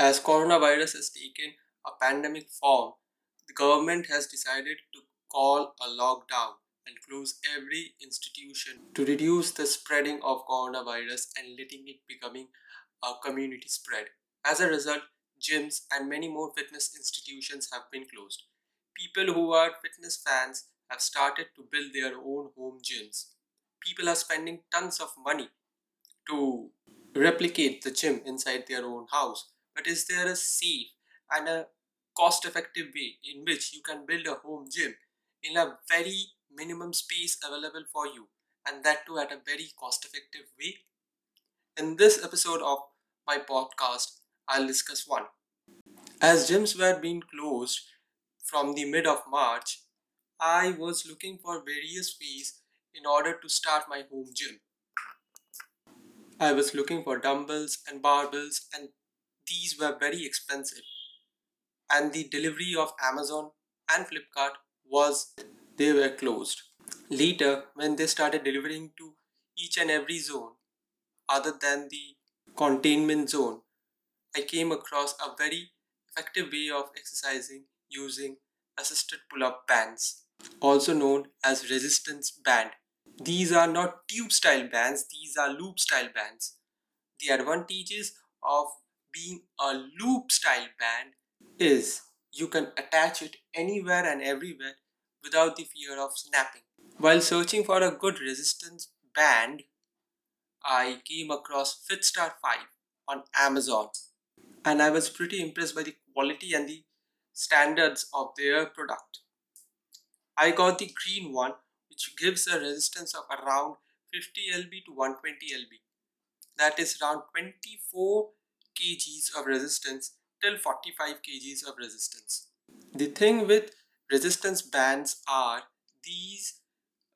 As coronavirus has taken a pandemic form, the government has decided to call a lockdown and close every institution to reduce the spreading of coronavirus and letting it becoming a community spread. As a result, gyms and many more fitness institutions have been closed. People who are fitness fans have started to build their own home gyms. People are spending tons of money to replicate the gym inside their own house. But is there a safe and a cost effective way in which you can build a home gym in a very minimum space available for you and that too at a very cost effective way? In this episode of my podcast, I'll discuss one. As gyms were being closed from the mid of March, I was looking for various ways in order to start my home gym. I was looking for dumbbells and barbells, and these were very expensive. And the delivery of Amazon and Flipkart was they were closed. Later, when they started delivering to each and every zone, other than the containment zone, I came across a very effective way of exercising using assisted pull up bands, also known as resistance band. These are not tube style bands, these are loop style bands. The advantages of being a loop style band is you can attach it anywhere and everywhere without the fear of snapping. While searching for a good resistance band, I came across FitStar 5 on Amazon and I was pretty impressed by the quality and the standards of their product. I got the green one which gives a resistance of around 50 lb to 120 lb. That is around 24 kgs of resistance till 45 kgs of resistance. The thing with resistance bands are these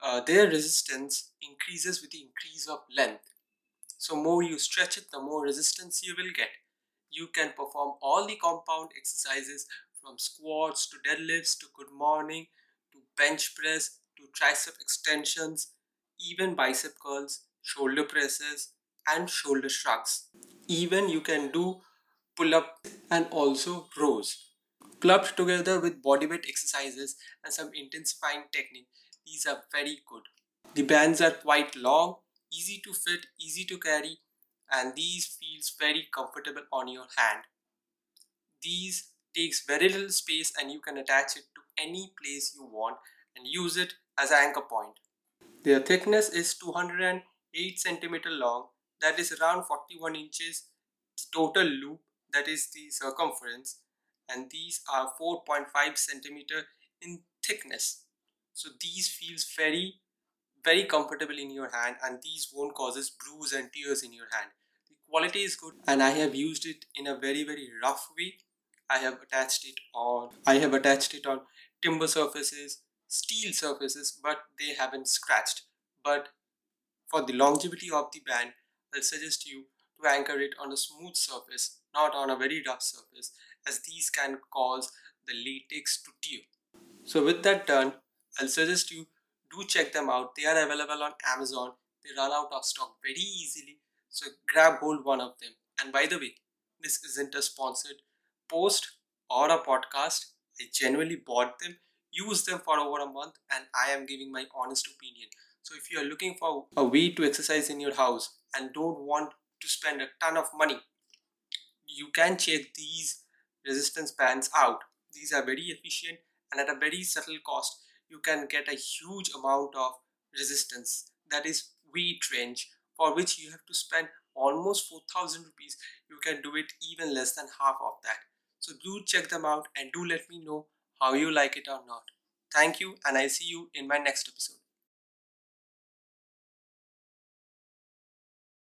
uh, their resistance increases with the increase of length. So more you stretch it, the more resistance you will get. You can perform all the compound exercises from squats to deadlifts to good morning to bench press to tricep extensions, even bicep curls, shoulder presses, and shoulder shrugs. Even you can do pull up and also rows. Clubbed together with body weight exercises and some intensifying technique, these are very good. The bands are quite long, easy to fit, easy to carry, and these feels very comfortable on your hand. These takes very little space and you can attach it to any place you want and use it as an anchor point. Their thickness is 208 centimeter long, that is around 41 inches total loop, that is the circumference, and these are 4.5 centimeter in thickness. So these feels very very comfortable in your hand and these won't causes bruise and tears in your hand. The quality is good and I have used it in a very very rough way. I have attached it on I have attached it on timber surfaces steel surfaces but they haven't scratched but for the longevity of the band I'll suggest you to anchor it on a smooth surface not on a very rough surface as these can cause the latex to tear. So with that done I'll suggest you do check them out. They are available on Amazon. They run out of stock very easily. So grab hold one of them. And by the way this isn't a sponsored post or a podcast. I genuinely bought them used them for over a month and I am giving my honest opinion. So if you are looking for a way to exercise in your house and don't want to spend a ton of money, you can check these resistance bands out. These are very efficient and at a very subtle cost, you can get a huge amount of resistance that is weight range for which you have to spend almost 4000 rupees. You can do it even less than half of that. So do check them out and do let me know how you like it or not. Thank you and I see you in my next episode.